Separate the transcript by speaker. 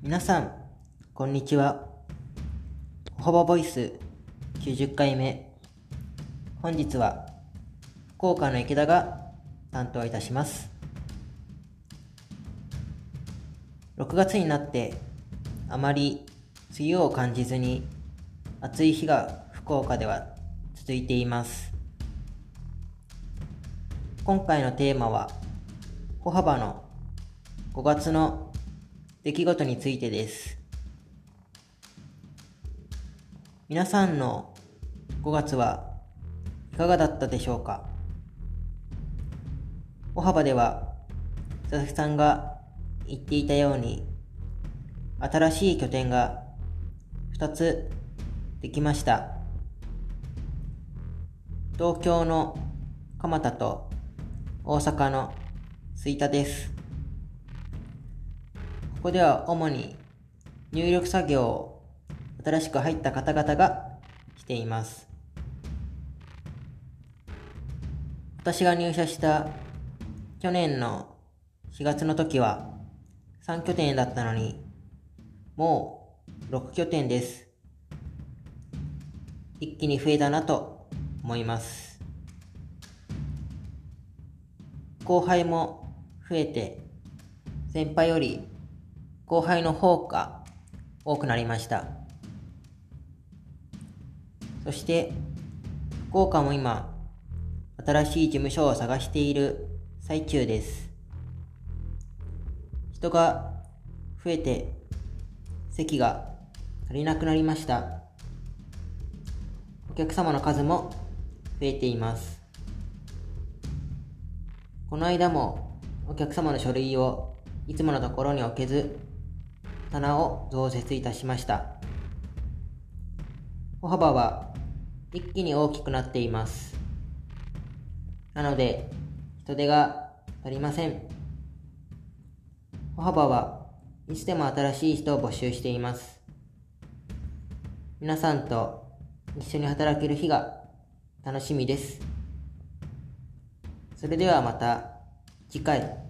Speaker 1: 皆さん、こんにちは。ほぼボイス90回目。本日は、福岡の池田が担当いたします。6月になって、あまり梅雨を感じずに、暑い日が福岡では続いています。今回のテーマは、歩幅の5月の出来事についてです。皆さんの5月はいかがだったでしょうか？歩幅では佐々木さんが言っていたように新しい拠点が2つできました。東京の蒲田と大阪の吹田です。ここでは主に入力作業を新しく入った方々がしています。私が入社した去年の4月の時は3拠点だったのに、もう6拠点です。一気に増えたなと思います。後輩も増えて、先輩より後輩の方が多くなりました。そして、福岡も今、新しい事務所を探している最中です。人が増えて、席が足りなくなりました。お客様の数も増えています。この間もお客様の書類をいつものところに置けず、棚を増設いたしました。歩幅は一気に大きくなっています。なので、人手が足りません。歩幅はいつでも新しい人を募集しています。皆さんと一緒に働ける日が楽しみです。それではまた次回。